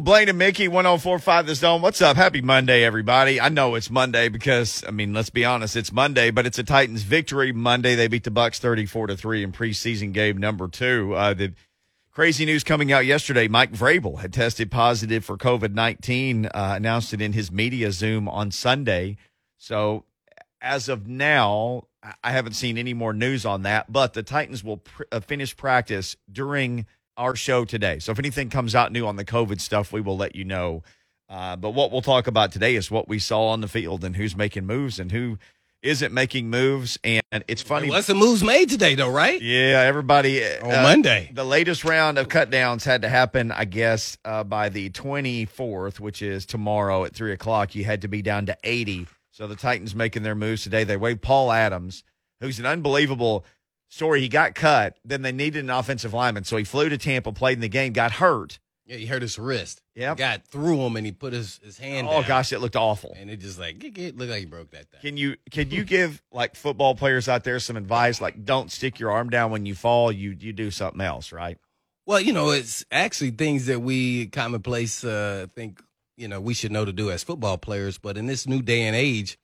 Blaine and Mickey, 1045 The Zone. What's up? Happy Monday, everybody. I know it's Monday because, I mean, let's be honest, it's Monday, but it's a Titans victory Monday. They beat the Bucs 34 to 3 in preseason game number two. Uh, the crazy news coming out yesterday Mike Vrabel had tested positive for COVID 19, uh, announced it in his media Zoom on Sunday. So, as of now, I haven't seen any more news on that, but the Titans will pr- uh, finish practice during our show today. So if anything comes out new on the COVID stuff, we will let you know. Uh, but what we'll talk about today is what we saw on the field and who's making moves and who isn't making moves. And it's funny. What's the moves made today, though, right? Yeah, everybody. On uh, Monday. The latest round of cutdowns had to happen, I guess, uh, by the 24th, which is tomorrow at 3 o'clock. You had to be down to 80. So the Titans making their moves today. They waived Paul Adams, who's an unbelievable – story. He got cut. Then they needed an offensive lineman, so he flew to Tampa, played in the game, got hurt. Yeah, he hurt his wrist. Yeah, got through him, and he put his, his hand. Oh down, gosh, it looked awful. And it just like it looked like he broke that thing. Can you can you give like football players out there some advice? Like, don't stick your arm down when you fall. You you do something else, right? Well, you know, it's actually things that we commonplace uh, think you know we should know to do as football players. But in this new day and age,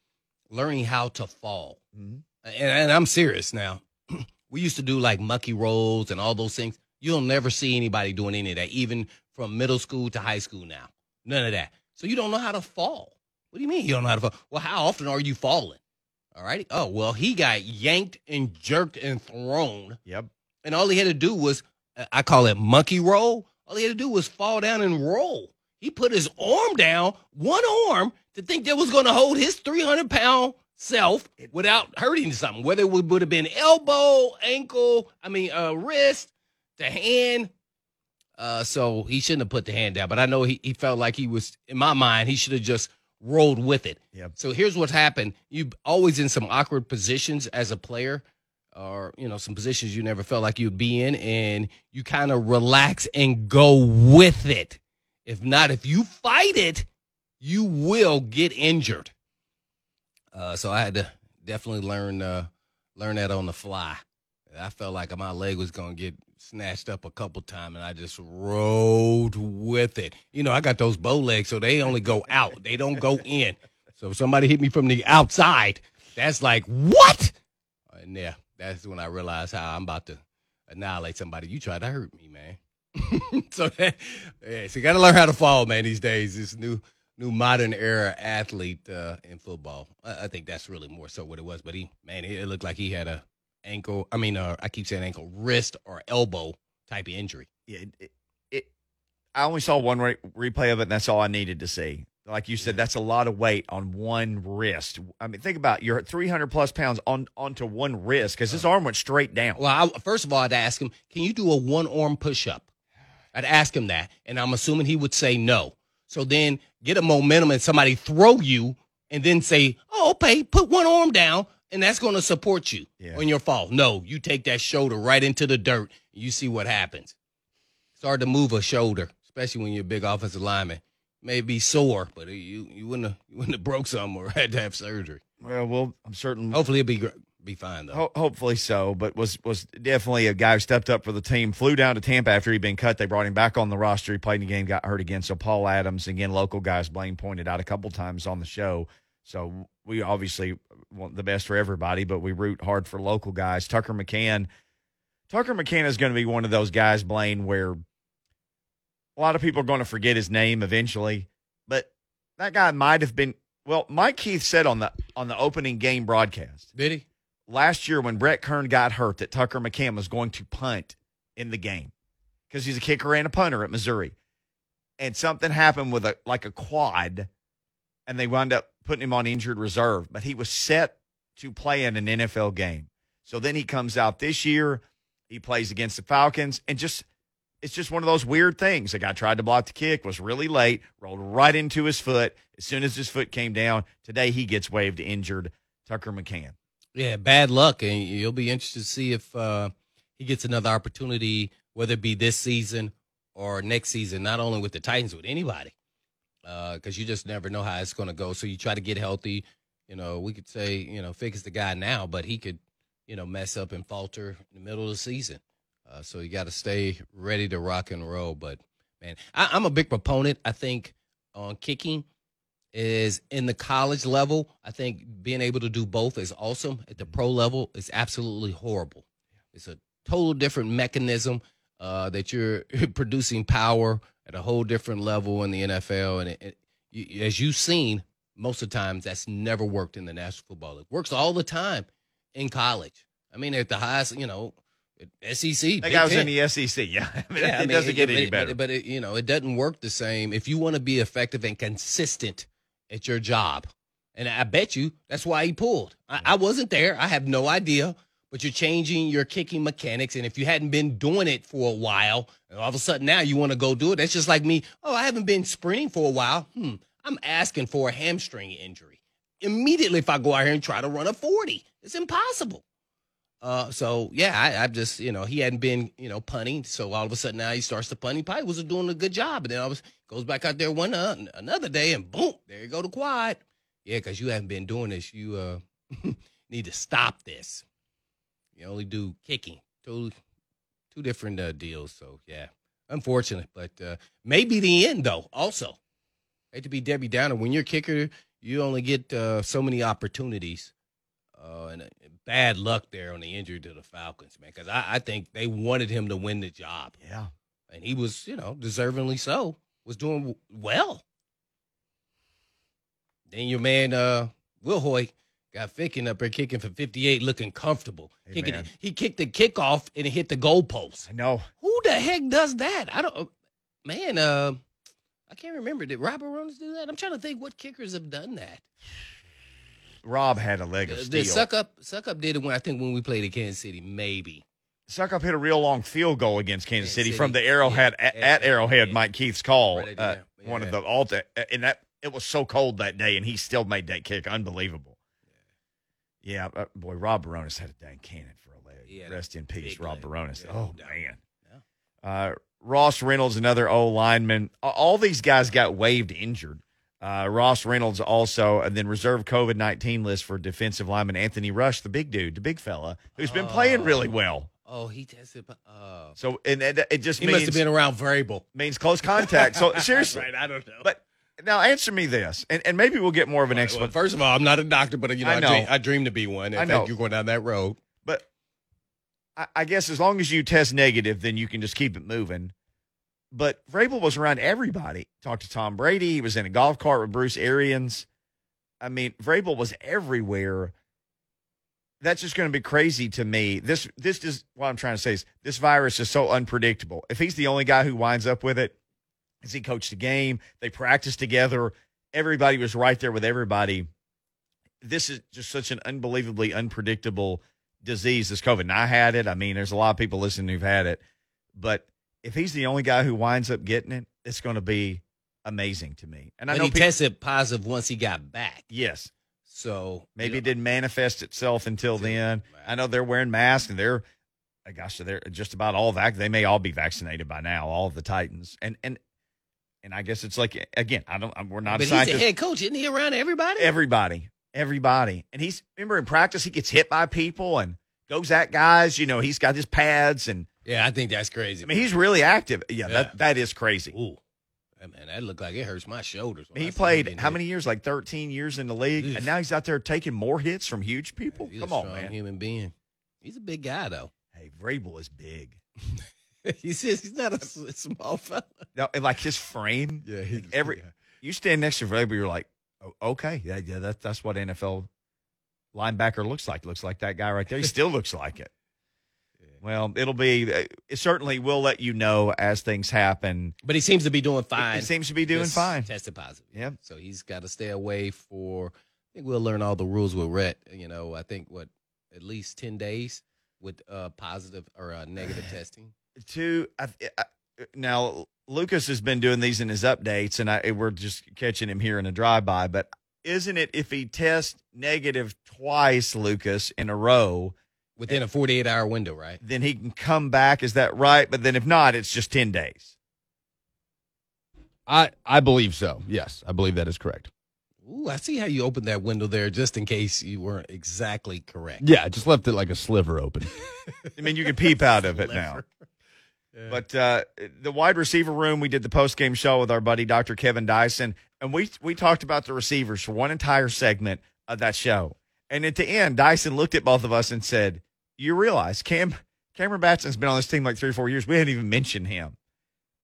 learning how to fall, mm-hmm. and, and I'm serious now. We used to do like mucky rolls and all those things. You'll never see anybody doing any of that, even from middle school to high school now. None of that. So you don't know how to fall. What do you mean you don't know how to fall? Well, how often are you falling? All right. Oh, well, he got yanked and jerked and thrown. Yep. And all he had to do was, uh, I call it monkey roll. All he had to do was fall down and roll. He put his arm down, one arm, to think that was going to hold his 300 pound self without hurting something, whether it would, have been elbow, ankle, I mean, uh, wrist, the hand. Uh, so he shouldn't have put the hand down, but I know he, he felt like he was, in my mind, he should have just rolled with it. Yep. So here's what's happened. You always in some awkward positions as a player or, you know, some positions you never felt like you'd be in and you kind of relax and go with it. If not, if you fight it, you will get injured. Uh, so I had to definitely learn uh, learn that on the fly. I felt like my leg was gonna get snatched up a couple times, and I just rode with it. You know, I got those bow legs, so they only go out; they don't go in. So if somebody hit me from the outside, that's like what? And yeah, that's when I realized how I'm about to annihilate somebody. You tried to hurt me, man. so that, yeah, so you got to learn how to fall, man. These days, this new new modern era athlete uh, in football. I, I, think that's really more so what it was. But he, man, it, looked like he had a ankle. I mean, uh, I keep saying ankle, wrist or elbow type of injury. Yeah, it, it, I only saw one re- replay of it, and that's all I needed to see. Like you said, that's a lot of weight on one wrist. I mean, think about it. you're 300 plus pounds on onto one wrist because his arm went straight down. Well, I, first of all, I'd ask him, "Can you do a one arm push up?" I'd ask him that, and I'm assuming he would say no. So then get a momentum and somebody throw you and then say, oh, okay, put one arm down and that's going to support you yeah. on your fall. No, you take that shoulder right into the dirt. And you see what happens. It's hard to move a shoulder, especially when you're a big offensive lineman. May be sore, but you you wouldn't have, you wouldn't have broke something or had to have surgery. Well, well, I'm certain. Hopefully, it'll be be fine though. Ho- hopefully so, but was was definitely a guy who stepped up for the team. Flew down to Tampa after he'd been cut. They brought him back on the roster. He played in the game, got hurt again. So Paul Adams, again, local guys. Blaine pointed out a couple times on the show. So we obviously want the best for everybody, but we root hard for local guys. Tucker McCann. Tucker McCann is going to be one of those guys, Blaine, where a lot of people are going to forget his name eventually. But that guy might have been well, Mike Keith said on the on the opening game broadcast. Did he? Last year when Brett Kern got hurt that Tucker McCann was going to punt in the game because he's a kicker and a punter at Missouri. And something happened with a like a quad, and they wound up putting him on injured reserve. But he was set to play in an NFL game. So then he comes out this year. He plays against the Falcons, and just it's just one of those weird things. The guy tried to block the kick, was really late, rolled right into his foot. As soon as his foot came down, today he gets waived injured. Tucker McCann. Yeah, bad luck, and you'll be interested to see if uh, he gets another opportunity, whether it be this season or next season. Not only with the Titans, with anybody, because uh, you just never know how it's going to go. So you try to get healthy. You know, we could say you know Fick is the guy now, but he could you know mess up and falter in the middle of the season. Uh, so you got to stay ready to rock and roll. But Man, I, I'm a big proponent. I think on kicking is in the college level. I think being able to do both is awesome. At the pro level, it's absolutely horrible. It's a total different mechanism uh, that you're producing power at a whole different level in the NFL. And it, it, as you've seen, most of the times that's never worked in the National Football League. Works all the time in college. I mean, at the highest, you know, SEC. That guy was in the SEC. Yeah, I mean, yeah, it I mean, doesn't get any better. But, but it, you know, it doesn't work the same if you want to be effective and consistent at your job. And I bet you that's why he pulled. I, I wasn't there. I have no idea. But you're changing your kicking mechanics, and if you hadn't been doing it for a while, and all of a sudden now you want to go do it, that's just like me. Oh, I haven't been sprinting for a while. Hmm, I'm asking for a hamstring injury immediately if I go out here and try to run a 40. It's impossible. Uh, so yeah, I, just you know he hadn't been you know punting, so all of a sudden now he starts to punt. He probably wasn't doing a good job, and then I was goes back out there one uh, another day, and boom, there you go to quad. Yeah, because you haven't been doing this. You uh need to stop this. You only do kicking. Two two different uh, deals. So yeah, unfortunate, but uh, maybe the end though. Also, hate to be Debbie Downer. When you're kicker, you only get uh, so many opportunities. Uh, and uh, bad luck there on the injury to the Falcons, man, because I, I think they wanted him to win the job. Yeah. And he was, you know, deservingly so, was doing well. Then your man, uh, Hoy got Ficken up there kicking for 58, looking comfortable. Hey, kicking, he kicked the kickoff and it hit the goalpost. I know. Who the heck does that? I don't, man, uh, I can't remember. Did Rob Bironas do that? I'm trying to think what kickers have done that. Rob had a leg of steel. The suck up did it when I think when we played at Kansas City, maybe. Suck up hit a real long field goal against Kansas, Kansas City, City, from the Arrowhead yeah, at, at, Arrowhead. Yeah. Mike Keith's call, right uh, yeah. one of the all, and that it was so cold that day, and he still made that kick. Unbelievable. Yeah, uh, boy, Rob Bironas had a dang cannon for a leg. Rest in peace, Rob Bironas. oh man. Uh, Ross Reynolds, another O lineman. All these guys got waived injured. Uh, Ross Reynolds also, and then reserve COVID 19 list for defensive lineman Anthony Rush, the big dude, the big fella, who's been playing really oh. well. Oh, he tested. Uh, so, and it, it just he means, must have been around Vrabel. Means close contact. So, seriously. right, I don't know. But now answer me this, and, and maybe we'll get more of an explanation. Well, first of all, I'm not a doctor, but you know, I, know. I, dream, I dream to be one. In I know. you're going down that road. But I, I guess as long as you test negative, then you can just keep it moving but Vrabel was around everybody. Talked to Tom Brady. He was in a golf cart with Bruce Arians. I mean, Vrabel was everywhere. That's just going to be crazy to me. This this is what I'm trying to say is this virus is so unpredictable. If he's the only guy who winds up with it, as he coached the game, they practiced together, everybody was right there with everybody. This is just such an unbelievably unpredictable disease. This COVID, and I had it. I mean, there's a lot of people listening who've had it, but if he's the only guy who winds up getting it, it's going to be amazing to me. And I know he people, tested positive once he got back. Yes. So maybe you know, it didn't manifest itself until then. Right. I know they're wearing masks and they're, uh, gosh, they're just about all vac. They may all be vaccinated by now, all of the Titans. And and and I guess it's like again, I don't. We're not. But he's the head coach, isn't he? Around everybody. Everybody, everybody, and he's remember in practice he gets hit by people and goes at guys. You know, he's got his pads and yeah, I think that's crazy. I mean, he's really active. Yeah, yeah. that that is crazy. Ooh. Man, that looked like it hurts my shoulders. He played how many years? Like 13 years in the league, Oof. and now he's out there taking more hits from huge people. He's Come on, man. Human being. He's a big guy, though. Hey, Vrabel is big. he says he's not a small fella. No, like his frame. Yeah, he, every yeah. you stand next to Vrabel, you're like, oh, okay, yeah, yeah, that, that's what NFL linebacker looks like. Looks like that guy right there. He still looks like it. Well, it'll be. It certainly We'll let you know as things happen. But he seems to be doing fine. He seems to be doing Just fine. Tested positive. Yeah. So he's got to stay away for. I think we'll learn all the rules with Rhett. You know, I think what at least ten days with uh, positive or uh, negative testing. Two. I, I, now Lucas has been doing these in his updates, and I, we're just catching him here in a drive by. But isn't it if he tests negative twice, Lucas, in a row? Within a 48 hour window, right? Then he can come back. Is that right? But then if not, it's just 10 days. I I believe so. Yes, I believe that is correct. Ooh, I see how you opened that window there just in case you weren't exactly correct. Yeah, just left it like a sliver open. I mean, you can peep out of it now. But uh, the wide receiver room, we did the post game show with our buddy Dr. Kevin Dyson, and we we talked about the receivers for one entire segment of that show. And at the end, Dyson looked at both of us and said, "You realize Cam Cameron Batson's been on this team like three or four years. We hadn't even mentioned him."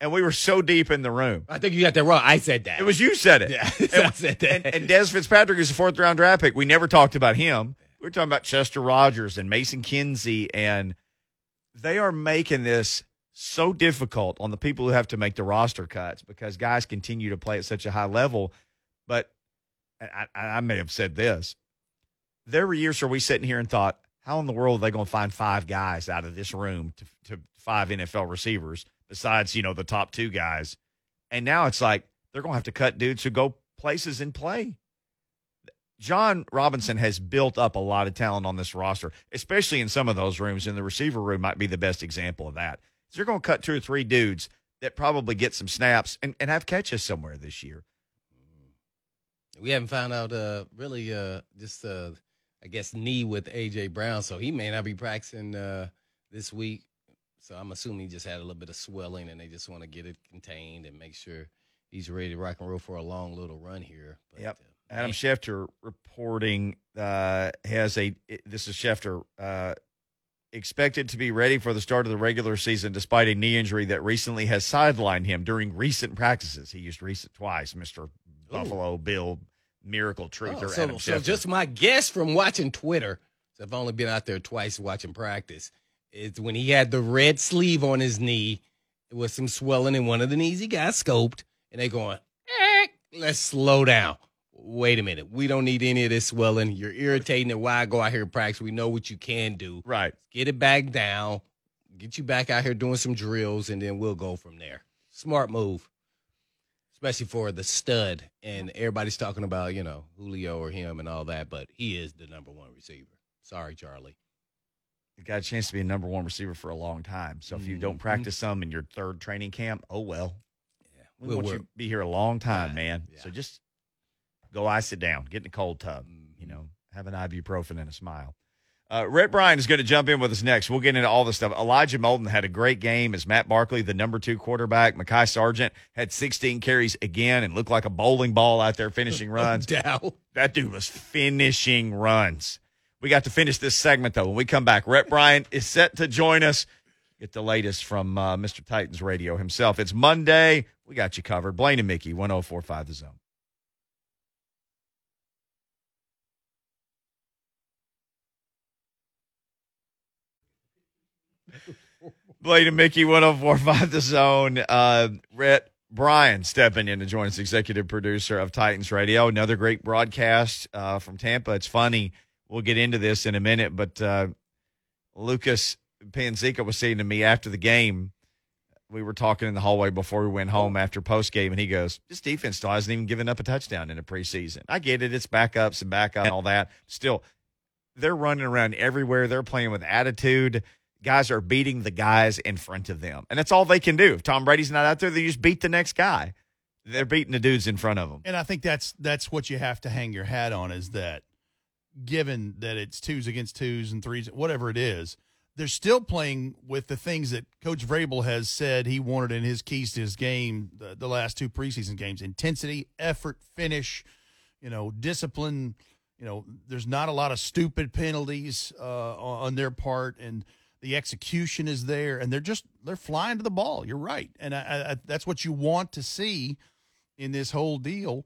And we were so deep in the room. I think you got that wrong. I said that. It was you said it. Yeah, and, I said that. And, and Dez Fitzpatrick is a fourth round draft pick. We never talked about him. We were talking about Chester Rogers and Mason Kinsey, and they are making this so difficult on the people who have to make the roster cuts because guys continue to play at such a high level. But I, I may have said this. There were years where we sitting here and thought, how in the world are they going to find five guys out of this room to, to five NFL receivers besides, you know, the top two guys? And now it's like they're going to have to cut dudes who go places and play. Jon Robinson has built up a lot of talent on this roster, especially in some of those rooms. And the receiver room might be the best example of that. So you're going to cut two or three dudes that probably get some snaps and, and have catches somewhere this year. We haven't found out uh, really uh, just uh, I guess knee with AJ Brown, so he may not be practicing uh, this week. So I'm assuming he just had a little bit of swelling, and they just want to get it contained and make sure he's ready to rock and roll for a long little run here. But, Yep. uh, Adam Schefter reporting uh, has a this is Schefter uh, expected to be ready for the start of the regular season despite a knee injury that recently has sidelined him during recent practices. He used recent twice, Mister Buffalo Bill Miracle Truth Oh, or so, Adam so just my guess from watching Twitter, so I've only been out there twice watching practice, is when he had the red sleeve on his knee, it was some swelling in one of the knees. He got scoped, and they going, eh, let's slow down. Wait a minute. We don't need any of this swelling. You're irritating it. Why go out here and practice? We know what you can do. right. Get it back down. Get you back out here doing some drills, and then we'll go from there. Smart move, especially for the stud. And everybody's talking about you know Julio or him and all that, but he is the number one receiver. Sorry, Charlie. He got a chance to be a number one receiver for a long time. So if you don't Mhm. practice some in your third training camp, oh well. Yeah, We we'll want you to be here a long time, Yeah, man. yeah. So just go ice it down, get in the cold tub, you Mhm. know, have an ibuprofen and a smile. Uh, Rhett Bryan is going to jump in with us next. We'll get into all this stuff. Elijah Molden had a great game as Matt Barkley, the number two quarterback. Mekhi Sargent had 16 carries again and looked like a bowling ball out there finishing runs. Dow. That dude was finishing runs. We got to finish this segment though. When we come back, Rhett Bryan is set to join us. Get the latest from uh, Mr. Titans Radio himself. It's Monday. We got you covered. Blaine and Mickey, 1045 The Zone. Blaine and Mickey, 1045 The Zone. Uh, Rhett Bryan stepping in to join us, executive producer of Titans Radio. Another great broadcast uh, from Tampa. It's funny. We'll get into this in a minute, but uh, Lucas Panzica was saying to me after the game, we were talking in the hallway before we went home after post game, and he goes, "This defense still hasn't even given up a touchdown in the preseason." I get it; it's backups and backup and all that. Still, they're running around everywhere. They're playing with attitude. Guys are beating the guys in front of them, and that's all they can do. If Tom Brady's not out there, they just beat the next guy. They're beating the dudes in front of them. And I think that's that's what you have to hang your hat on is that given that it's twos against twos and threes, whatever it is, they're still playing with the things that Coach Vrabel has said he wanted in his keys to his game the, the last two preseason games: intensity, effort, finish, you know, discipline. You know, there's not a lot of stupid penalties uh, on on their part, and the execution is there, and they're just they're flying to the ball. You're right, and I, I, that's what you want to see in this whole deal.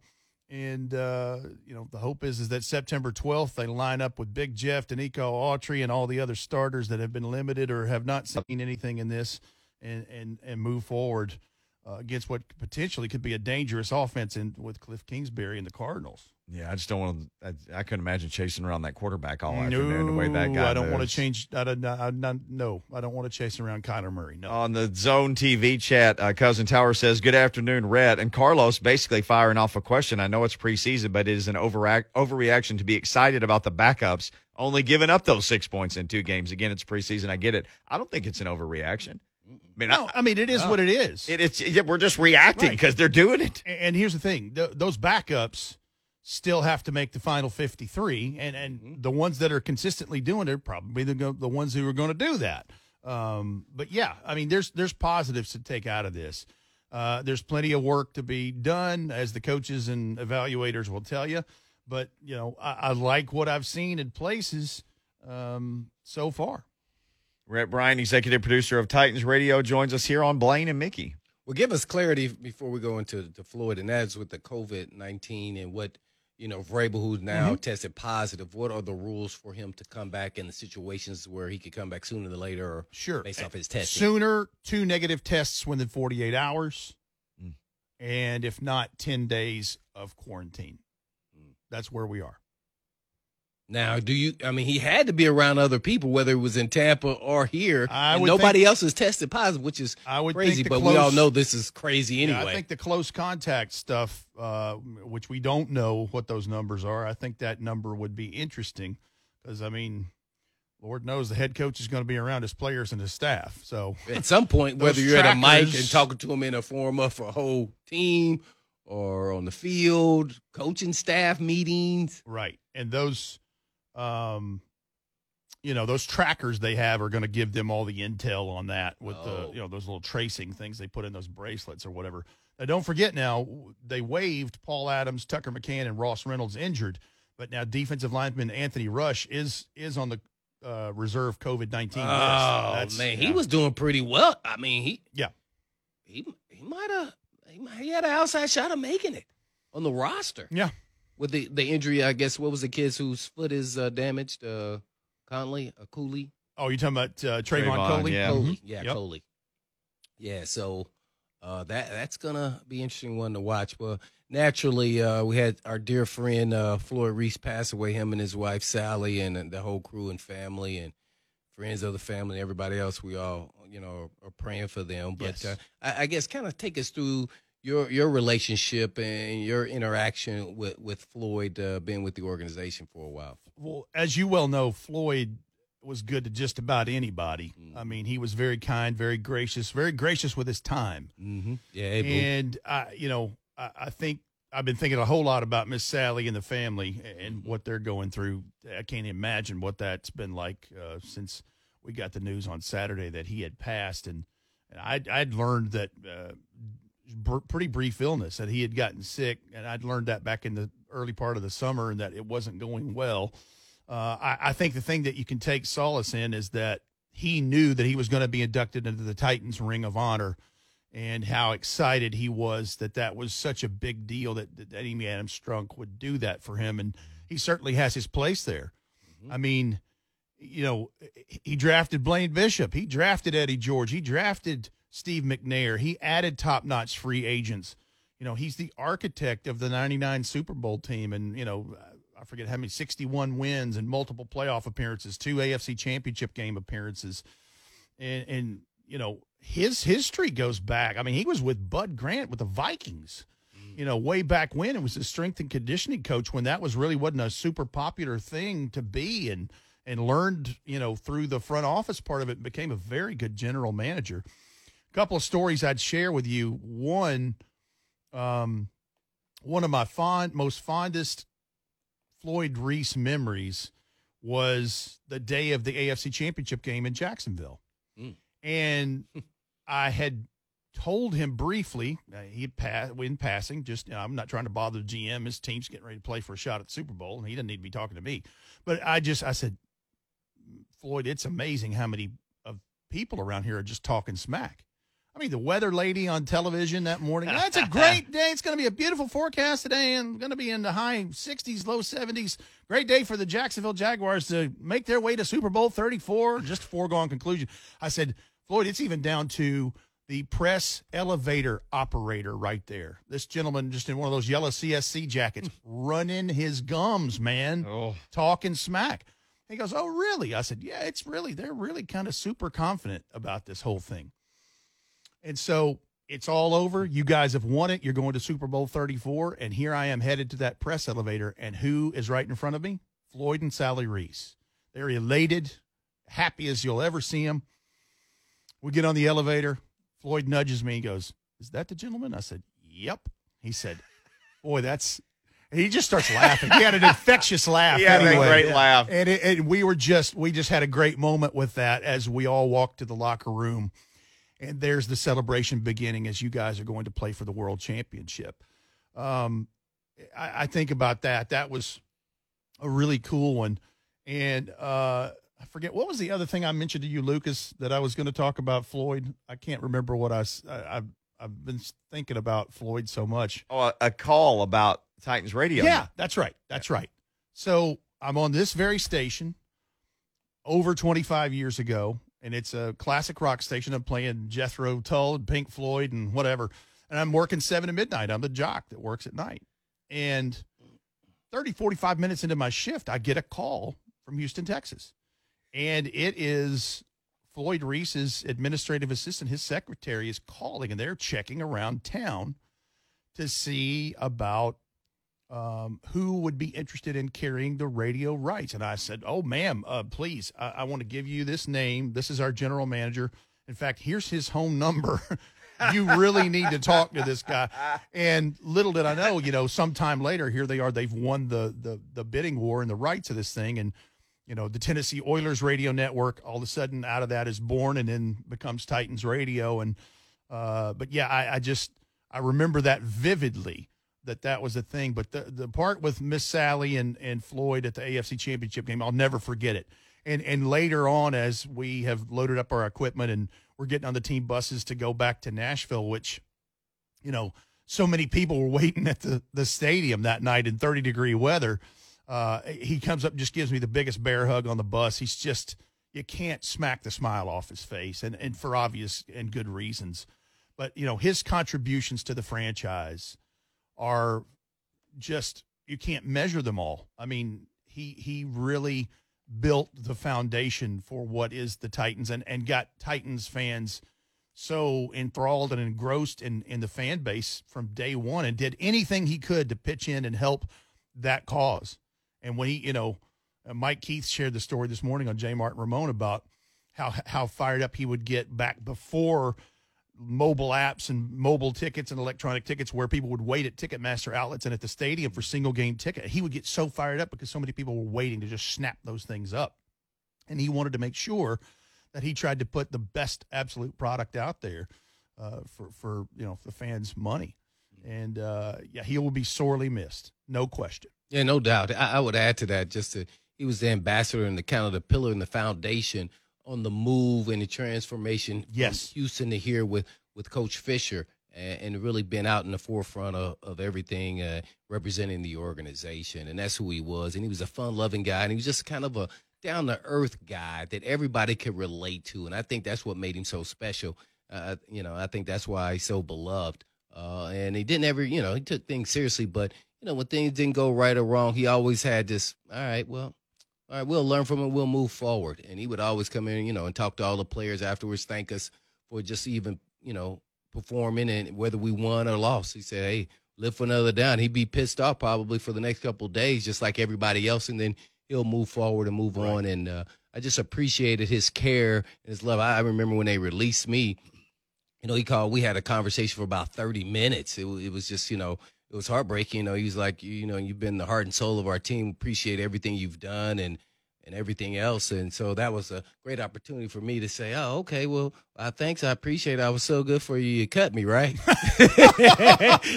And uh, you know, the hope is is that September 12th they line up with Big Jeff, and Denico Autry, and all the other starters that have been limited or have not seen anything in this, and and and move forward uh, against what potentially could be a dangerous offense in with Kliff Kingsbury and the Cardinals. Yeah, I just don't want to. I, I couldn't imagine chasing around that quarterback all afternoon the way that guy. I don't want to change. I don't. I, I, no, I don't want to chase around Kyler Murray. No. On the Zone TV chat, uh, Cousin Tower says, Good afternoon, Rhett. And Carlos basically firing off a question. I know it's preseason, but it is an overact- overreaction to be excited about the backups only giving up those six points in two games. Again, it's preseason. I get it. I don't think it's an overreaction. I mean, no, I, I mean it is what it is. it, it's yeah, we're just reacting Right. because they're doing it. And here's the thing: th- those backups still have to make the final 53, and and Mm-hmm. the ones that are consistently doing it are probably the the ones who are going to do that. Um, but yeah, I mean, there's there's positives to take out of this. Uh, there's plenty of work to be done, as the coaches and evaluators will tell you. But you know, I, I like what I've seen in places um, so far. Rhett Bryan, executive producer of Titans Radio, joins us here on Blaine and Mickey. Well, give us clarity before we go into to Floyd, and that's with the COVID nineteen and what you know Vrabel, who's now Mm-hmm. tested positive. What are the rules for him to come back in the situations where he could come back sooner than later, or Sure. based off his testing? Sooner, two negative tests within 48 hours. Mm. And if not, 10 days of quarantine. Mm. That's where we are. Now, do you? I mean, he had to be around other people, whether it was in Tampa or here. I and would nobody think- else has tested positive, which is I would crazy. But we all know this is crazy Yeah, anyway. I think the close contact stuff, uh, which we don't know what those numbers are, I think that number would be interesting because, I mean, Lord knows the head coach is going to be around his players and his staff. So, at some point, whether you're at a mic and talking to them in a form of a whole team or on the field, coaching staff meetings. right. And those, um, you know, those trackers they have are going to give them all the intel on that with Oh. the, you know, those little tracing things they put in those bracelets or whatever. Now, don't forget now, they waived Paul Adams, Tucker McCann, and Ross Reynolds injured, but now defensive lineman Anthony Rush is is on the uh, reserve COVID 19 Oh list. man, he yeah. was doing pretty well. I mean, he Yeah. he he might have he, he had an outside shot of making it on the roster Yeah. With the the injury. I guess what was the kid's whose foot is uh, damaged? Uh, Conley, uh, Cooley. Oh, you're talking about uh, Trevon, Trevon, Coley? yeah. Coley. Mhm. Yeah, Yep. Coley. Yeah, so uh, that that's gonna be an interesting one to watch. But naturally, uh, we had our dear friend uh, Floyd Reese pass away. Him and his wife Sally, and, and the whole crew and family, and friends of the family, and everybody else. We all, you know, are praying for them. But Yes. uh, I, I guess kind of take us through your your relationship and your interaction with with Floyd, uh, being with the organization for a while. Well, as you well know, Floyd was good to just about anybody. Mm. I mean, he was very kind, very gracious, very gracious with his time. Mm-hmm. Yeah, and I, you know, I, I think I've been thinking a whole lot about Miss Sally and the family Mm-hmm. and what they're going through. I can't imagine what that's been like uh, since we got the news on Saturday that he had passed, and and I'd, I'd learned that uh, br- pretty brief illness that he had gotten sick, and I'd learned that back in the early part of the summer, and that it wasn't going well. Uh, I, I think the thing that you can take solace in is that he knew that he was going to be inducted into the Titans Ring of Honor and how excited he was that that was such a big deal that, that Amy Adams Strunk would do that for him. And he certainly has his place there. I mean, you know, he drafted Blaine Bishop. He drafted Eddie George. He drafted Steve McNair. He added top notch free agents. You know, he's the architect of the 99 Super Bowl team. And, you know, I forget how many 61 wins and multiple playoff appearances, two AFC championship game appearances. And, and, you know, his history goes back. I mean, he was with Bud Grant with the Vikings, mm. you know, way back when. It was a strength and conditioning coach when that was really wasn't a super popular thing to be and and learned, you know, through the front office part of it, became a very good general manager. A couple of stories I'd share with you. One, um, one of my fond, most fondest Floyd Reese memories was the day of the AFC Championship game in Jacksonville. Mm. And I had told him briefly, uh, he had passed in passing, just, you know, I'm not trying to bother the GM. His team's getting ready to play for a shot at the Super Bowl, and he doesn't need to be talking to me. But I just, I said, Floyd, it's amazing how many of people around here are just talking smack. I mean, the weather lady on television that morning. That's a great day. It's going to be a beautiful forecast today and going to be in the high 60s, low 70s. Great day for the Jacksonville Jaguars to make their way to Super Bowl 34. Just foregone conclusion. I said, Floyd, it's even down to the press elevator operator right there. This gentleman, just in one of those yellow CSC jackets, running his gums, man Oh, talking smack. He goes, Oh, really? I said, Yeah, it's really, they're really kind of super confident about this whole thing. And so it's all over. You guys have won it. You're going to Super Bowl 34. And here I am headed to that press elevator. And who is right in front of me? Floyd and Sally Reese. They're elated, happy as you'll ever see them. We get on the elevator. Floyd nudges me. He goes, Is that the gentleman? I said, Yep. He said, Boy, that's he just starts laughing. He had an infectious laugh. He had a anyway. great laugh. and, it, and we were just we just had a great moment with that as we all walked to the locker room, and there's the celebration beginning as you guys are going to play for the world championship. Um, I, I think about that. That was a really cool one, and uh, I forget what was the other thing I mentioned to you, Lucas, that I was going to talk about Floyd. I can't remember what I I- I've I've been thinking about Floyd so much. Oh, a, a call about Titans radio. Yeah, that's right. That's right. So I'm on this very station over 25 years ago, and it's a classic rock station. I'm playing Jethro Tull and Pink Floyd and whatever. And I'm working seven to midnight. I'm the jock that works at night. And 30, 45 minutes into my shift, I get a call from Houston, Texas. And it is Floyd Reese's administrative assistant, his secretary is calling, and they're checking around town to see about um, who would be interested in carrying the radio rights. And I said, Oh, ma'am, uh, please, I, I want to give you this name. This is our general manager. In fact, here's his home number. you really need to talk to this guy. And little did I know, you know, sometime later, here they are. They've won the the the bidding war and the rights of this thing. And you know, the Tennessee Oilers radio network all of a sudden out of that is born and then becomes Titans radio. And uh, but yeah, I, I just I remember that vividly that that was a thing. But the the part with Miss Sally and and Floyd at the AFC Championship game, I'll never forget it. And and later on, as we have loaded up our equipment and we're getting on the team buses to go back to Nashville, which you know so many people were waiting at the the stadium that night in 30 degree weather. Uh, he comes up, just gives me the biggest bear hug on the bus. He's just you can't smack the smile off his face, and and for obvious and good reasons. But you know his contributions to the franchise are just you can't measure them all. I mean, he he really built the foundation for what is the Titans and and got Titans fans so enthralled and engrossed in in the fan base from day one and did anything he could to pitch in and help that cause. And when he, you know, uh, Mike Keith shared the story this morning on J. Martin Ramon about how how fired up he would get back before mobile apps and mobile tickets and electronic tickets where people would wait at Ticketmaster outlets and at the stadium for single game ticket. He would get so fired up because so many people were waiting to just snap those things up. And he wanted to make sure that he tried to put the best absolute product out there uh, for, for, you know, the fans' money. And uh, yeah, he will be sorely missed. No question. Yeah, no doubt. I, I would add to that just that he was the ambassador and the kind of the pillar and the foundation on the move and the transformation Yes. from Houston to here with with Coach Fisher and, and really been out in the forefront of, of everything uh, representing the organization. And that's who he was. And he was a fun loving guy. And he was just kind of a down to earth guy that everybody could relate to. And I think that's what made him so special. Uh, you know, I think that's why he's so beloved. Uh, and he didn't ever, you know, he took things seriously, but you know, when things didn't go right or wrong, he always had this, all right, well, all right, we'll learn from it, we'll move forward. And he would always come in, you know, and talk to all the players afterwards, thank us for just even, you know, performing and whether we won or lost. He said, Hey, live for another down. He'd be pissed off probably for the next couple of days, just like everybody else, and then he'll move forward and move on. And uh, I just appreciated his care and his love. I I remember when they released me, you know, he called. We had a conversation for about thirty minutes. It, it was just, you know, it was heartbreaking. You know, he was like, you know, you've been the heart and soul of our team. Appreciate everything you've done and and everything else. And so that was a great opportunity for me to say, oh, okay, well, uh, thanks, I appreciate it. I was so good for you. You cut me, right?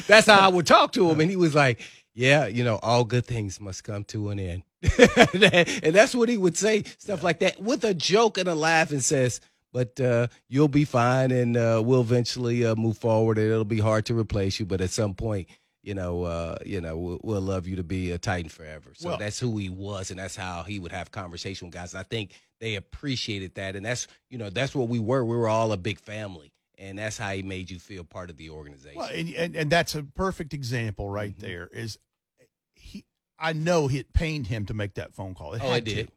That's how I would talk to him, and he was like, yeah, you know, all good things must come to an end. and that's what he would say, stuff like that, with a joke and a laugh, and says, but uh, you'll be fine, and uh, we'll eventually uh, move forward. And it'll be hard to replace you, but at some point, you know, uh, you know, we'll, we'll love you to be a Titan forever. So Well- that's who he was, and that's how he would have conversation with guys. And I think they appreciated that, and that's you know, that's what we were. We were all a big family, and that's how he made you feel part of the organization. Well, and, and, and that's a perfect example right Mhm. there. Is he? I know it pained him to make that phone call. It oh, it did. to.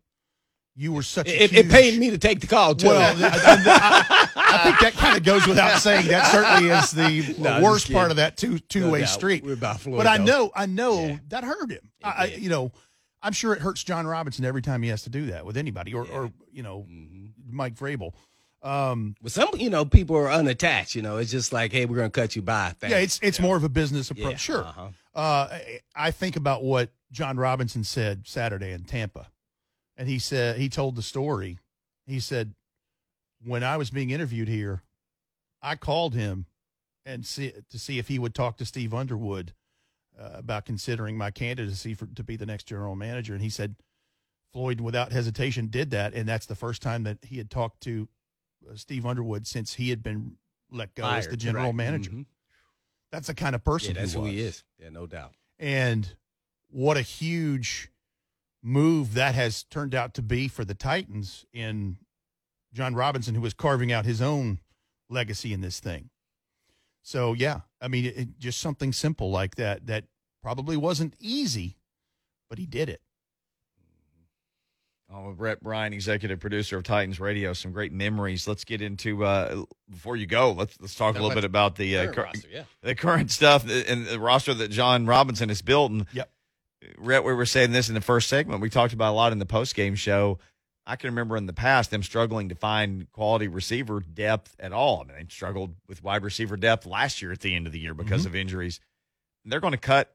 You were such a It, it pained me to take the call too. Well, I, I- I think that kind of goes without saying. That certainly is the No, worst part of that two two No way doubt. street. We're about Floyd, But I know, I know Yeah. that hurt him. I, you know, I'm sure it hurts Jon Robinson every time he has to do that with anybody, or, Yeah. or you know, Mhm. Mike Vrabel. Um, But some, you know, people are unattached. You know, it's just like, hey, we're gonna cut you by. Thanks. yeah, it's it's know? more of a business approach. Yeah, Sure. uh-huh. Uh, I think about what Jon Robinson said Saturday in Tampa, and he said he told the story. He said, "When I was being interviewed here, I called him and see to see if he would talk to Steve Underwood uh, about considering my candidacy for to be the next general manager." And he said, Floyd, without hesitation, did that, and that's the first time that he had talked to uh, Steve Underwood since he had been let go as the general right. manager. Mhm. That's the kind of person Yeah, that's he who he is. Yeah, no doubt. And what a huge move that has turned out to be for the Titans in Jon Robinson, who was carving out his own legacy in this thing. So, yeah, I mean, it, it- just something simple like that, that probably wasn't easy, but he did it. Oh, Rhett Bryan, executive producer of Titans Radio, some great memories. Let's get into uh, before you go. Let's let's talk a little bit about the uh, Current cur- roster, yeah. the current stuff and the roster that Jon Robinson has built. And Yep. Rhett, we were saying this in the first segment. We talked about a lot in the post game show. I can remember in the past them struggling to find quality receiver depth at all. I mean, they struggled with wide receiver depth last year at the end of the year because mm-hmm. of injuries. They're going to cut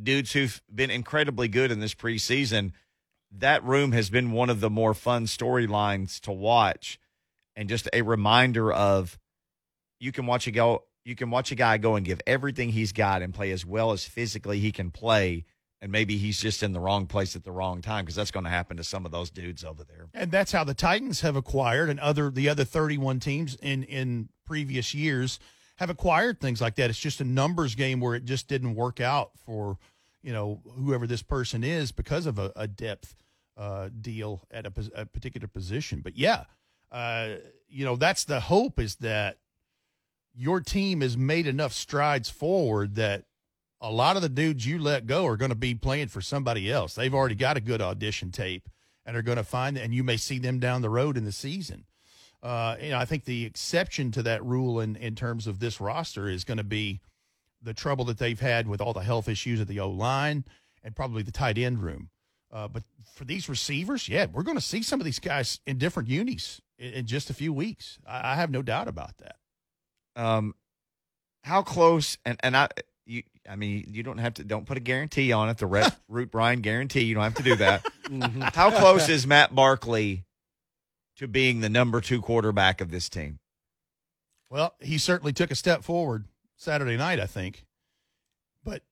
dudes who've been incredibly good in this preseason. That room has been one of the more fun storylines to watch, and just a reminder of you can watch a go. You can watch a guy go and give everything he's got and play as well as physically he can play, and maybe he's just in the wrong place at the wrong time because that's going to happen to some of those dudes over there. And that's how the Titans have acquired, and other the other 31 teams in in previous years have acquired things like that. It's just a numbers game where it just didn't work out for you know whoever this person is because of a, a depth uh, deal at a, a particular position. But yeah, uh, you know that's the hope is that your team has made enough strides forward that a lot of the dudes you let go are going to be playing for somebody else. They've already got a good audition tape and are going to find and you may see them down the road in the season. Uh, you know, I think the exception to that rule in, in terms of this roster is going to be the trouble that they've had with all the health issues at the O line and probably the tight end room. Uh, but for these receivers, yeah, we're going to see some of these guys in different unis in, in just a few weeks. I, I have no doubt about that. Um, how close? And and I, you, I mean, you don't have to. Don't put a guarantee on it. The Rhett Root Brian guarantee. You don't have to do that. Mm-hmm. how close is Matt Barkley to being the number two quarterback of this team? Well, he certainly took a step forward Saturday night, I think. But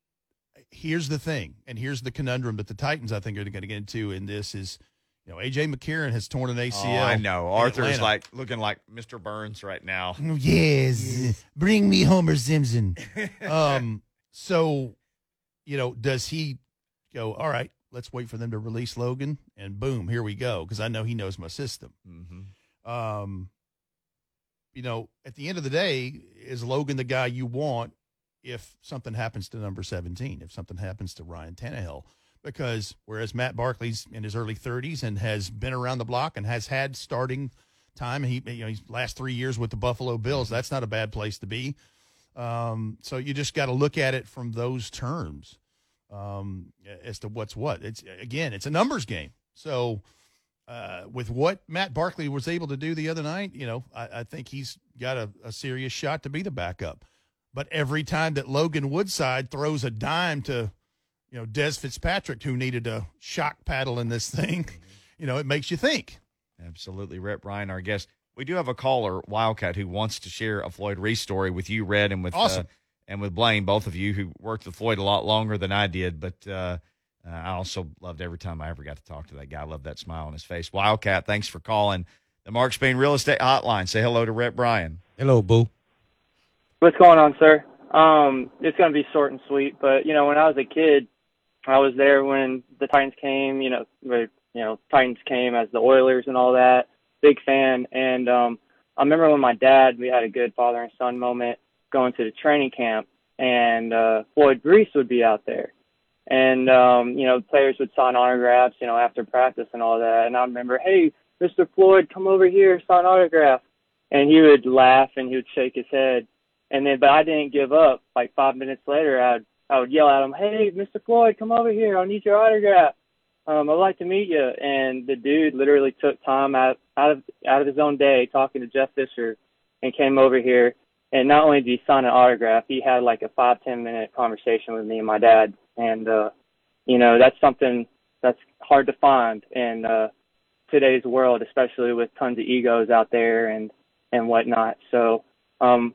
here's the thing, and here's the conundrum that the Titans, I think, are going to get into in this is, you know, AJ McCarron has torn an ACL. Oh, I know. Arthur's Atlanta. like looking like Mr. Burns right now. Yes, bring me Homer Simpson. um, so, you know, does he go? All right, let's wait for them to release Logan, and boom, here we go. Because I know he knows my system. hmm um, you know, at the end of the day, is Logan the guy you want if something happens to number 17, if something happens to Ryan Tannehill? Because whereas Matt Barkley's in his early 30s and has been around the block and has had starting time, he you know he's last three years with the Buffalo Bills. That's not a bad place to be. Um, so you just got to look at it from those terms um, as to what's what. It's again, it's a numbers game. So uh, with what Matt Barkley was able to do the other night, you know, I, I think he's got a, a serious shot to be the backup. But every time that Logan Woodside throws a dime to, you know, Dez Fitzpatrick, who needed a shock paddle in this thing, you know, it makes you think. Absolutely. Rhett Bryan, our guest. We do have a caller, Wildcat, who wants to share a Floyd Reese story with you, Rhett, and with Awesome. uh, and with Blaine, both of you who worked with Floyd a lot longer than I did. But uh, uh, I also loved every time I ever got to talk to that guy. I loved that smile on his face. Wildcat, thanks for calling the Mark Spain Real Estate Hotline. Say hello to Rhett Bryan. Hello, Boo. What's going on, sir? Um, it's going to be short and sweet, but you know, when I was a kid, I was there when the Titans came. You know, where, you know, Titans came as the Oilers and all that. Big fan, and um, I remember when my dad, we had a good father and son moment going to the training camp, and uh, Floyd Reese would be out there, and um, you know, players would sign autographs, you know, after practice and all that. And I remember, hey, Mr. Floyd, come over here, sign autograph, and he would laugh and he would shake his head and then, but I didn't give up. Like five minutes later, I'd I would yell at him, "Hey, Mr. Floyd, come over here. I need your autograph. Um, I'd like to meet you." And the dude literally took time out out of out of his own day talking to Jeff Fisher, and came over here. and not only did he sign an autograph, he had like a five ten minute conversation with me and my dad, and uh, you know that's something that's hard to find in uh, today's world, especially with tons of egos out there and and whatnot. So, um,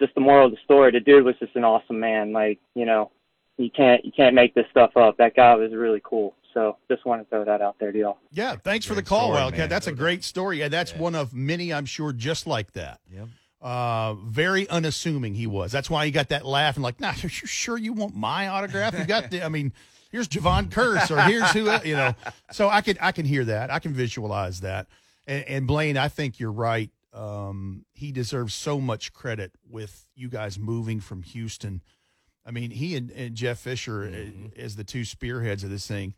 just the moral of the story, the dude was just an awesome man. Like you know, you can't you can't make this stuff up. That guy was really cool. So just want to throw that out there to y'all. Yeah, thanks for the call, story, Wildcat. man. That's a great story, and that's Yeah. one of many, I'm sure, just like that. Yep. Uh, very unassuming he was. That's why he got that laugh and like, nah, are you sure you want my autograph? You got the, I mean, here's Jevon Kearse or here's who, you know. So I can I can hear that. I can visualize that. And, and Blaine, I think you're right. Um, he deserves so much credit with you guys moving from Houston. I mean, he and, and Jeff Fisher uh, as the two spearheads of this thing.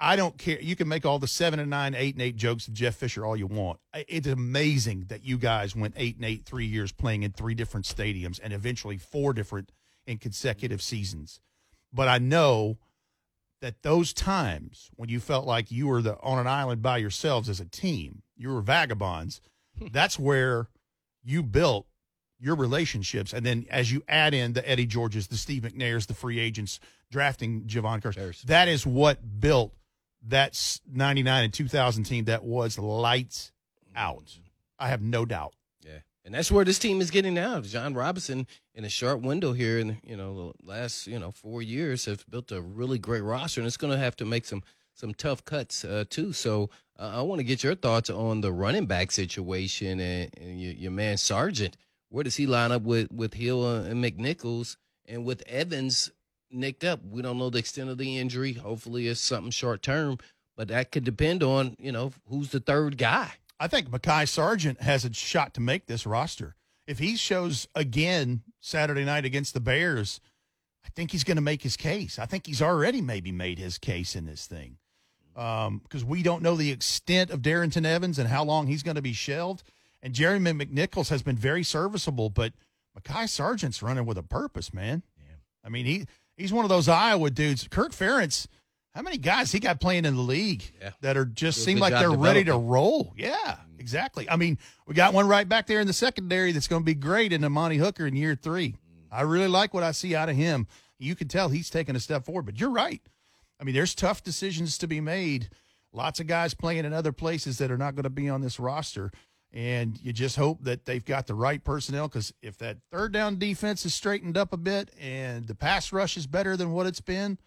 I don't care. You can make all the seven and nine, eight and eight jokes of Jeff Fisher all you want. It's amazing that you guys went eight and eight three years playing in three different stadiums and eventually four different in consecutive seasons. But I know that those times when you felt like you were the on an island by yourselves as a team, you were vagabonds. That's where you built your relationships. And then as you add in the Eddie Georges, the Steve McNairs, the free agents drafting Jevon Kearse, that is what built that 99 and 2000 team that was lights out. I have no doubt. Yeah, and that's where this team is getting now. Jon Robinson, in a short window here, in you know the last you know four years, have built a really great roster, and it's going to have to make some some tough cuts uh, too. So uh, I want to get your thoughts on the running back situation and, and your, your man Sargent. Where does he line up with with Hill and McNichols, and with Evans nicked up? We don't know the extent of the injury. Hopefully, it's something short term, but that could depend on you know who's the third guy. I think Mekhi Sargent has a shot to make this roster. If he shows again Saturday night against the Bears, I think he's going to make his case. I think he's already maybe made his case in this thing Um, because we don't know the extent of Darrington Evans and how long he's going to be shelved. And Jeremy McNichols has been very serviceable, but Mekhi Sargent's running with a purpose, man. Yeah. I mean, he he's one of those Iowa dudes. Kirk Ferentz, how many guys he got playing in the league Yeah. that are just seem like they're ready to roll? Yeah, exactly. I mean, we got one right back there in the secondary that's going to be great in Amani Hooker in year three. I really like what I see out of him. You can tell he's taking a step forward, but you're right. I mean, there's tough decisions to be made. Lots of guys playing in other places that are not going to be on this roster. And you just hope that they've got the right personnel because if that third down defense is straightened up a bit and the pass rush is better than what it's been,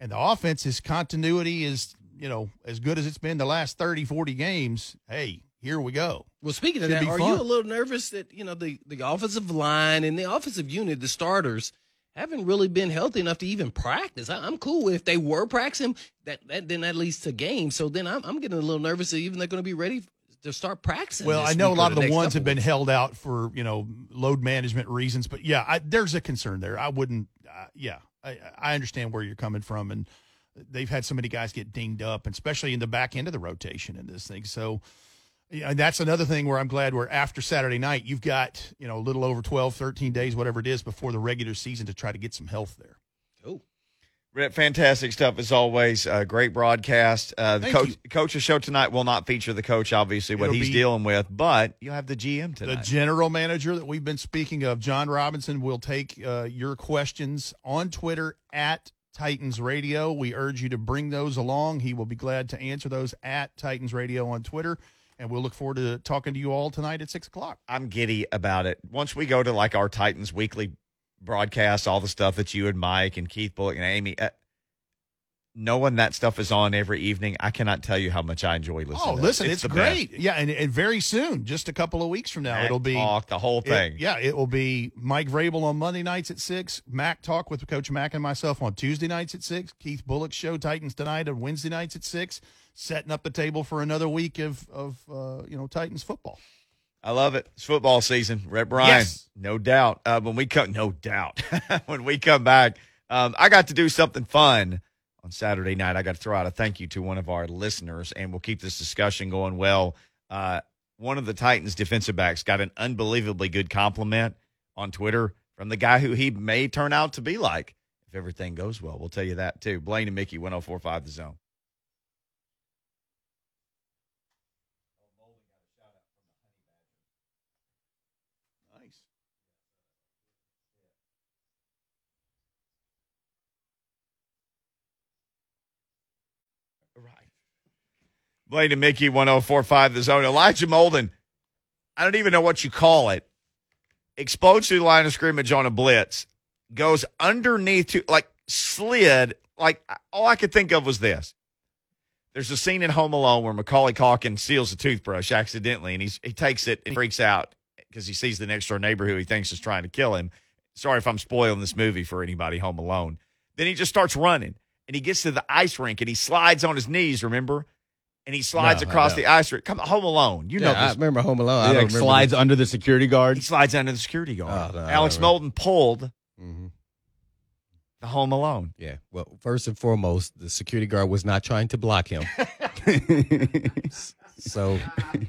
and the offense's continuity is, you know, as good as it's been the last 30, 40 games, hey, here we go. Well, speaking of Should that, are fun. you a little nervous that you know the the offensive line and the offensive unit, the starters, haven't really been healthy enough to even practice? I, I'm cool if they were practicing. That, that then that leads to games. So then I'm I'm getting a little nervous that even they're going to be ready to start practicing. Well, I know a lot of the next ones have been weeks. held out for you know load management reasons, but yeah, I, there's a concern there. I wouldn't. Uh, yeah, I, I understand where you're coming from, and they've had so many guys get dinged up, and especially in the back end of the rotation in this thing. So. Yeah, and that's another thing where I'm glad we're after Saturday night. You've got, you know, a little over 12, 13 days, whatever it is, before the regular season to try to get some health there. Cool. Fantastic stuff as always. Uh, great broadcast. Uh, the coach, coach's show tonight will not feature the coach, obviously, what It'll he's be- dealing with, but you'll have the GM tonight. The general manager that we've been speaking of, Jon Robinson, will take uh, your questions on Twitter at Titans Radio. We urge you to bring those along. He will be glad to answer those at Titans Radio on Twitter. And we'll look forward to talking to you all tonight at 6 o'clock. I'm giddy about it. Once we go to like our Titans weekly broadcast, all the stuff that you and Mike and Keith Bullock and Amy, uh, knowing that stuff is on every evening, I cannot tell you how much I enjoy listening. Oh, to listen, it's, the great. Yeah, and, and very soon, just a couple of weeks from now, best. it'll be talk the whole It- thing. yeah, it will be Mike Vrabel on Monday nights at six. Mac talk with Coach Mac and myself on Tuesday nights at six. Keith Bullock show Titans tonight on Wednesday nights at six. Setting up the table for another week of of uh, you know Titans football. I love it. It's football season. Rhett Bryan, Yes. no doubt. Uh, when we come, no doubt. when we come back, um, I got to do something fun on Saturday night. I got to throw out a thank you to one of our listeners, and we'll keep this discussion going well. Uh, one of the Titans defensive backs got an unbelievably good compliment on Twitter from the guy who he may turn out to be like if everything goes well. We'll tell you that too. Blaine and Mickey, 1045 The Zone. Blaine and Mickey 1045 the zone. Elijah Molden, I don't even know what you call it. Explodes through the line of scrimmage on a blitz, goes underneath to like slid. Like all I could think of was this. There's a scene in Home Alone where Macaulay Culkin steals a toothbrush accidentally, and he's, he takes it and freaks out because he sees the next door neighbor who he thinks is trying to kill him. Sorry if I'm spoiling this movie for anybody home alone. Then he just starts running and he gets to the ice rink and he slides on his knees, remember? And he slides No, across the ice rink. Come home alone. You yeah, know I this. remember Home Alone. I like remember slides under the security guard. He slides under the security guard. Oh, no, Alex Molden pulled Mhm. the home alone. Yeah. Well, first and foremost, the security guard was not trying to block him. So,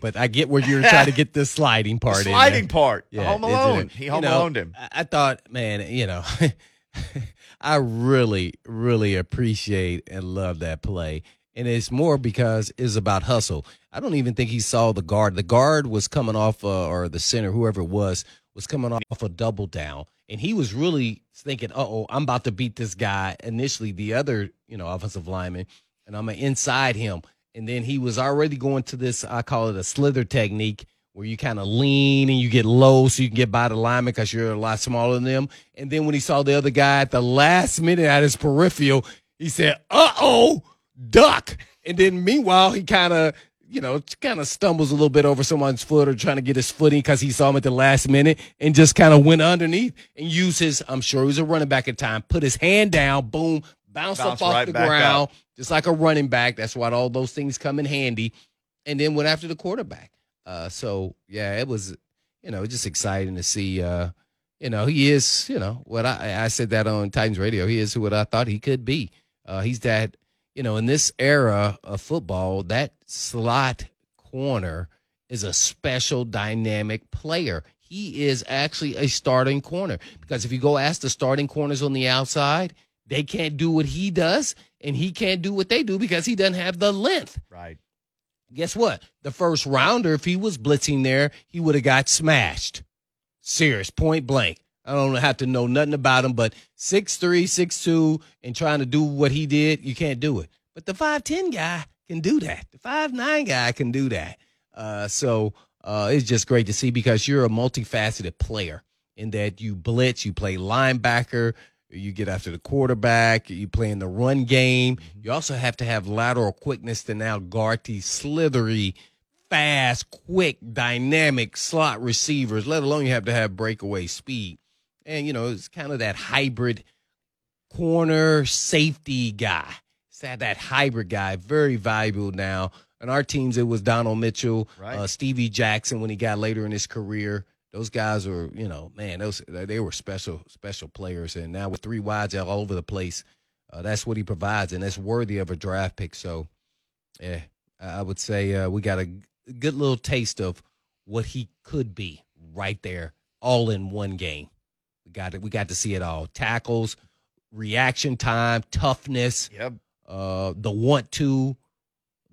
but I get where you're trying to get the sliding The part. in there. sliding part. the home alone. He You home know, aloned him. I, I thought, man, you know, I really, really appreciate and love that play. And it's more because it's about hustle. I don't even think he saw the guard. The guard was coming off, uh, or the center, whoever it was, was coming off a double down. And he was really thinking, uh oh, I'm about to beat this guy. Initially, the other, you know, offensive lineman, and I'm inside him. And then he was already going to this, I call it a slither technique, where you kind of lean and you get low so you can get by the lineman because you're a lot smaller than them. And then when he saw the other guy at the last minute at his peripheral, he said, uh oh, duck. And then meanwhile, he kind of, you know, kind of stumbles a little bit over someone's foot or trying to get his footing because he saw him at the last minute and just kind of went underneath and used his, I'm sure he was a running back at the time, put his hand down, boom, bounced Bounced up off right the ground, up. just like a running back. That's why all those things come in handy. And then went after the quarterback. Uh, so yeah, it was, you know, just exciting to see. Uh, you know, he is, you know, what I I said that on Titans radio. He is what I thought he could be. Uh, he's that, you know, in this era of football, that slot corner is a special dynamic player. He is actually a starting corner because if you go ask the starting corners on the outside, they can't do what he does, and he can't do what they do because he doesn't have the length Right. guess what? The first rounder, if he was blitzing there, he would have got smashed. Serious, point blank. I don't have to know nothing about him, but six three, six two, and trying to do what he did, you can't do it. But the five ten guy can do that. The five nine guy can do that. Uh, so uh, it's just great to see because you're a multifaceted player in that you blitz, you play linebacker, you get after the quarterback, you play in the run game. You also have to have lateral quickness to now guard these slithery, fast, quick, dynamic slot receivers, let alone you have to have breakaway speed. And, you know, it's kind of that hybrid corner safety guy. It's that, that hybrid guy, very valuable now. And our teams, it was Donald Mitchell, Right. uh, Stevie Jackson when he got later in his career. Those guys were, you know, man, those they were special, special players. And now with three wides all over the place, uh, that's what he provides, and that's worthy of a draft pick. So, yeah, I I would say uh, we got a good little taste of what he could be right there, all in one game. We got it. We got to see it all: tackles, reaction time, toughness, Yep. uh, the want to,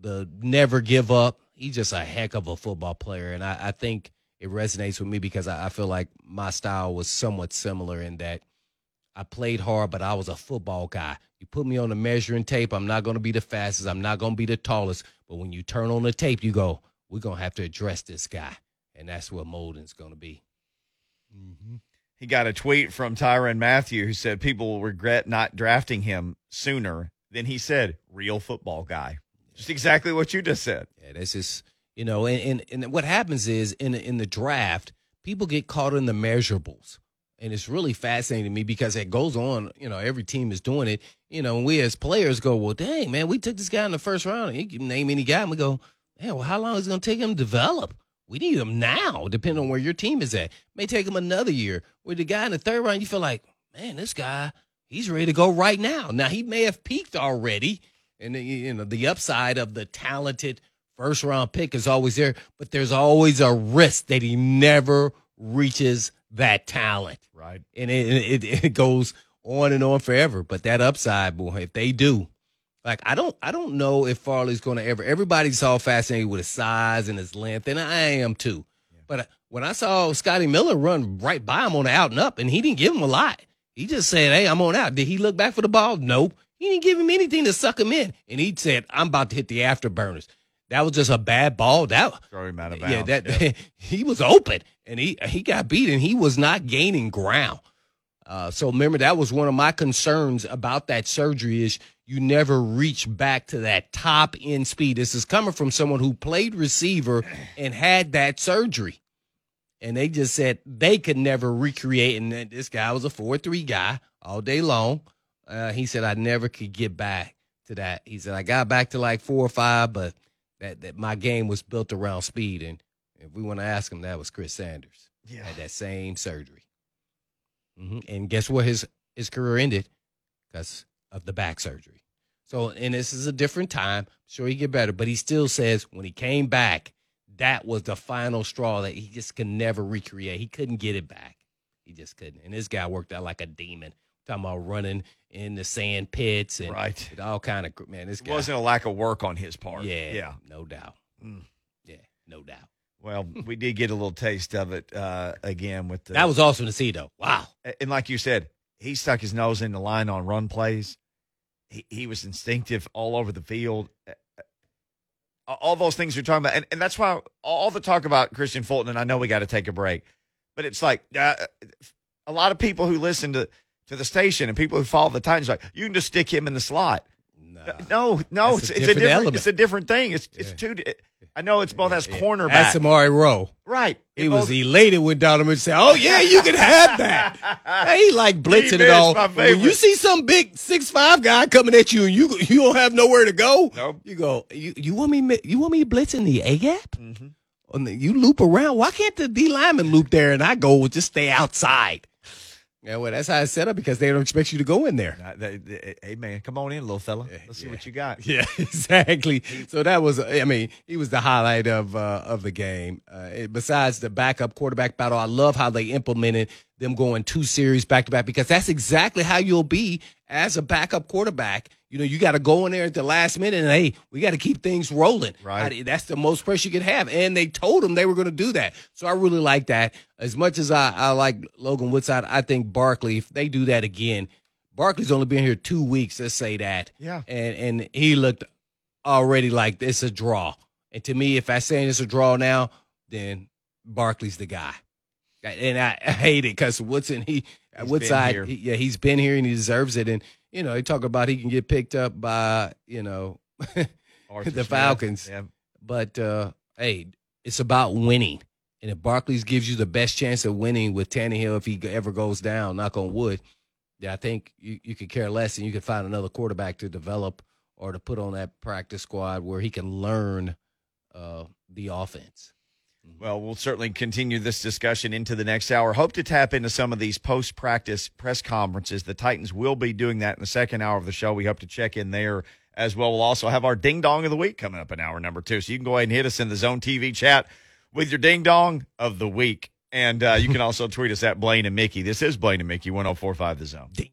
the never give up. He's just a heck of a football player, and I, I think it resonates with me because I, I feel like my style was somewhat similar in that I played hard, but I was a football guy. You put me on the measuring tape, I'm not going to be the fastest, I'm not going to be the tallest, but when you turn on the tape, you go, we're going to have to address this guy, and that's what Molden's going to be. He got a tweet from Tyrann Mathieu who said people will regret not drafting him sooner. Then he said, real football guy. Just exactly what you just said. Yeah, that's just you know, and, and and what happens is in in the draft, people get caught in the measurables, and it's really fascinating to me because it goes on. You know, every team is doing it. You know, and we as players go, well, dang man, we took this guy in the first round. And you can name any guy, and we go, man, well, how long is it going to take him to develop? We need him now, depending on where your team is at. May take him another year. With the guy in the third round, you feel like, man, this guy, he's ready to go right now. Now he may have peaked already, and uh, you know the upside of the talented first round pick is always there, but there's always a risk that he never reaches that talent, Right. and it it, it goes on and on forever. But that upside, boy, if they do, like I don't I don't know if Farley's going to ever. Everybody's all fascinated with his size and his length, and I am too. But uh, when I saw Scotty Miller run right by him on the out and up, and he didn't give him a lot. He just said, "Hey, I'm on out." Did he look back for the ball? Nope. He didn't give him anything to suck him in, and he said, "I'm about to hit the afterburners." that was just a bad ball. That Throw him out of bounds. yeah, that he was open and he he got beat and he was not gaining ground. Uh, so remember that was one of my concerns about that surgery is you never reach back to that top end speed. This is coming from someone who played receiver and had that surgery. And they just said they could never recreate. And then this guy was a 4 3 guy all day long. Uh, he said, I never could get back to that. He said, I got back to like four or five, but that, that my game was built around speed. And if we want to ask him, that was Chris Sanders. Yeah. Had that same surgery. Hmm And guess what? His his career ended because of the back surgery. So, and this is a different time. Sure, he get better, but he still says when he came back, that was the final straw that he just could never recreate. He couldn't get it back. He just couldn't. And this guy worked out like a demon. Talking about running in the sand pits and Right. all kind of man. This It guy wasn't a lack of work on his part. yeah, Yeah. no doubt. Mm. Yeah, no doubt. Well, we did get a little taste of it uh, again with the. That was awesome to see, though. Wow. and like you said, he stuck his nose in the line on run plays. He, he was instinctive all over the field. All those things you're talking about, and, and that's why all the talk about Kristian Fulton. And I know we got to take a break, but it's like uh, a lot of people who listen to to the station and people who follow the Titans like you can just stick him in the slot. No, no, it's, a it's a different element. It's a different thing. It's it's two. I know it's both as cornerback, That's Amari Rowe. right? He It was both- elated when Donovan said, "Oh yeah, you can have that." Hey, he like blitzing it all. When you see some big six five guy coming at you and you you don't have nowhere to go, Nope. you go. You, you want me? You want me blitzing the A gap? Mhm. You loop around. Why can't the D lineman loop there and I go just stay outside? Yeah, well, that's how it's set up because they don't expect you to go in there. Hey man, come on in, little fella. Let's see what you got. Yeah, exactly. So that was, I mean, he was the highlight of uh, of the game. Uh, it- besides the backup quarterback battle, I love how they implemented them going two series back to back because that's exactly how you'll be as a backup quarterback. You know, you got to go in there at the last minute and hey, we got to keep things rolling. Right. I- that's the most pressure you can have, and they told them they were going to do that. So I really like that. As much as I, I like Logan Woodside, I think Barkley, if they do that again, Barkley's only been here two weeks. Let's say that Yeah. and and he looked already like it's a draw. And to me, if I saying it's a draw now, then Barkley's the guy. And I, I hate it because Woodson, he been Woodside, he, yeah, he's been here and he deserves it. And you know, he talk about he can get picked up by you know, The. Falcons. Yeah. but uh, hey, it's about winning. And if Barkley's gives you the best chance of winning with Tannehill, if he ever goes down, knock on wood, yeah, I think you, you could care less and you could find another quarterback to develop or to put on that practice squad where he can learn uh, the offense. Well, we'll certainly continue this discussion into the next hour. Hope to tap into some of these post practice press conferences. The Titans will be doing that in the second hour of the show. We hope to check in there as well. We'll also have our ding dong of the week coming up in hour number two. So you can go ahead and hit us in the Zone TV chat with your ding dong of the week. And uh, you can also tweet us at Blaine and Mickey. This is Blaine and Mickey, 1045 The Zone. Ding.